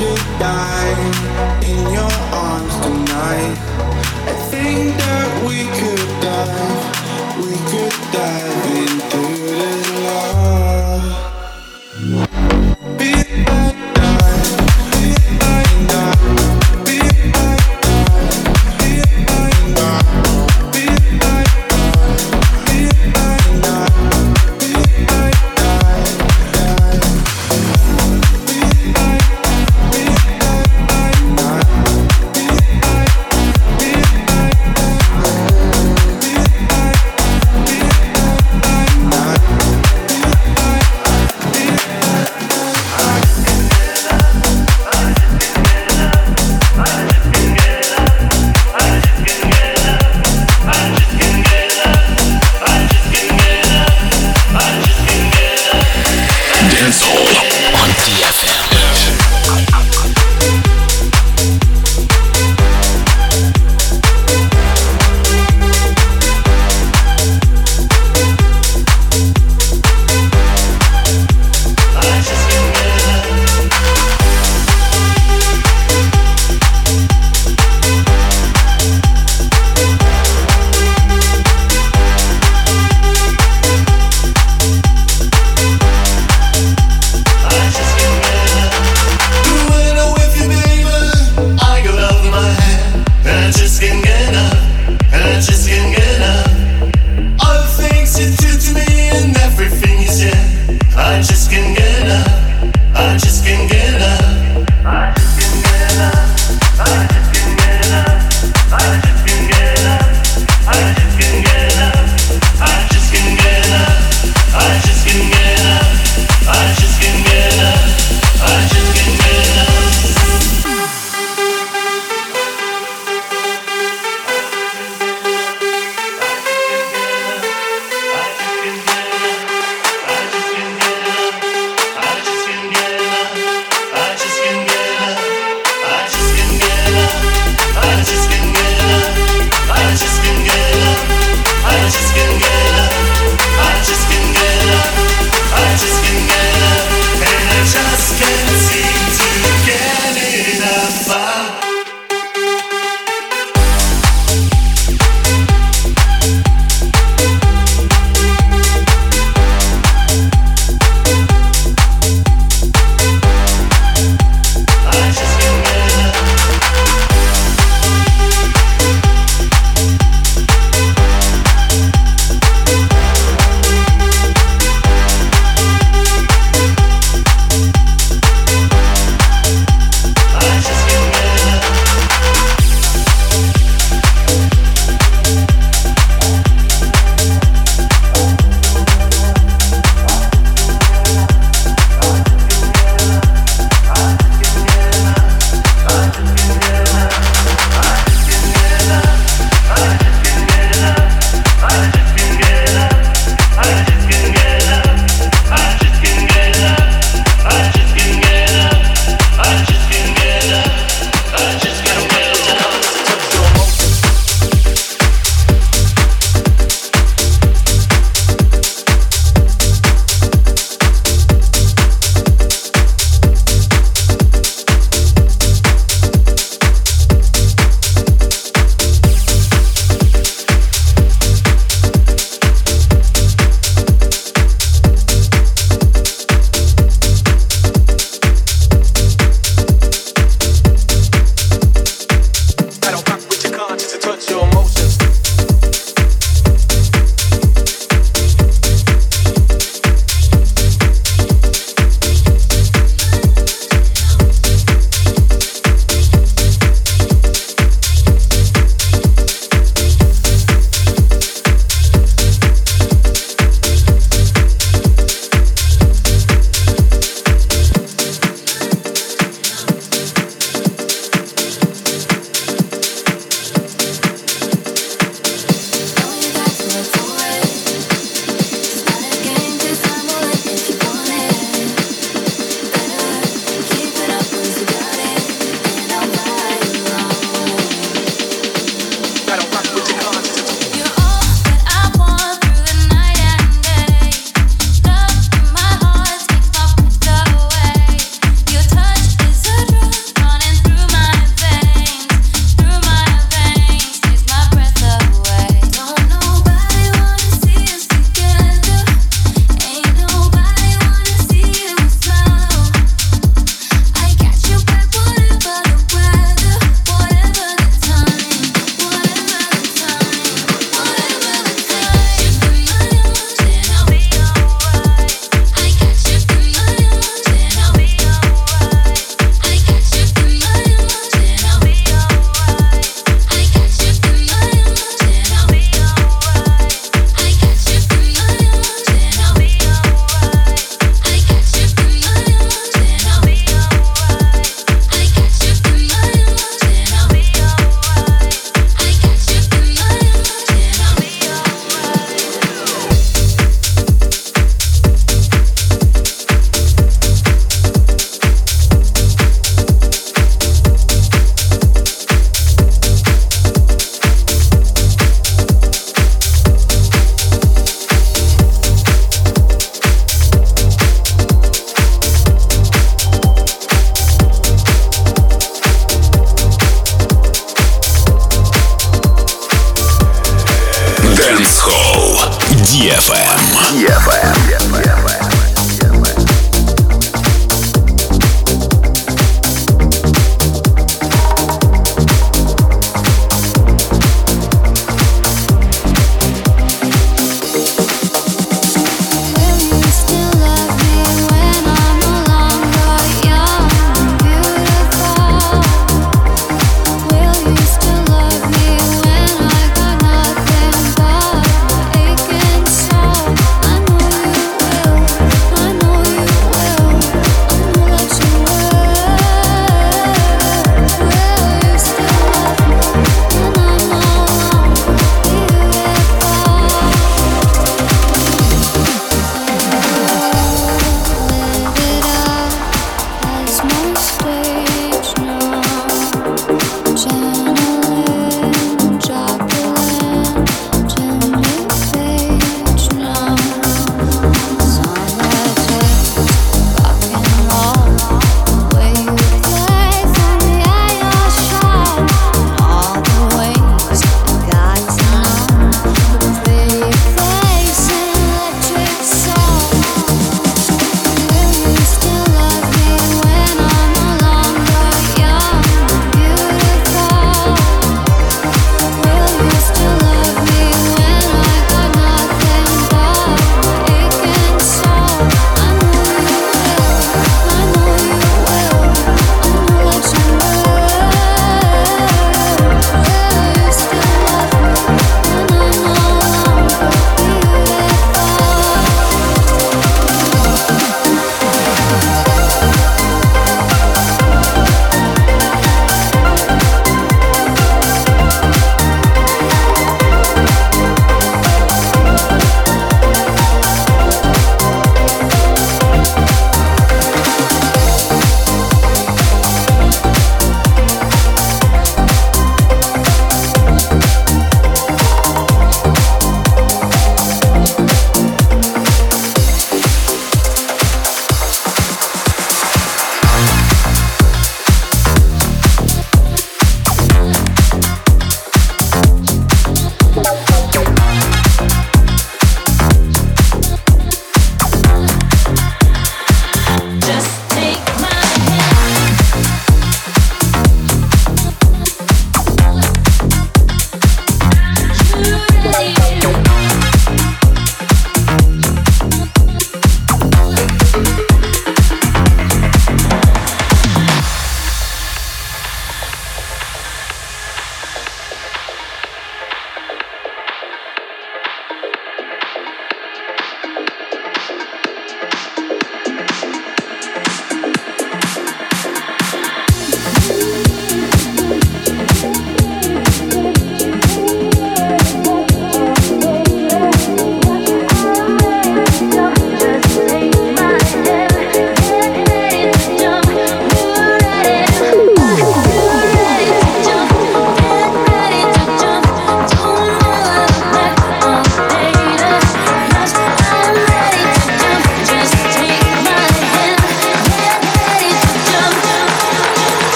could die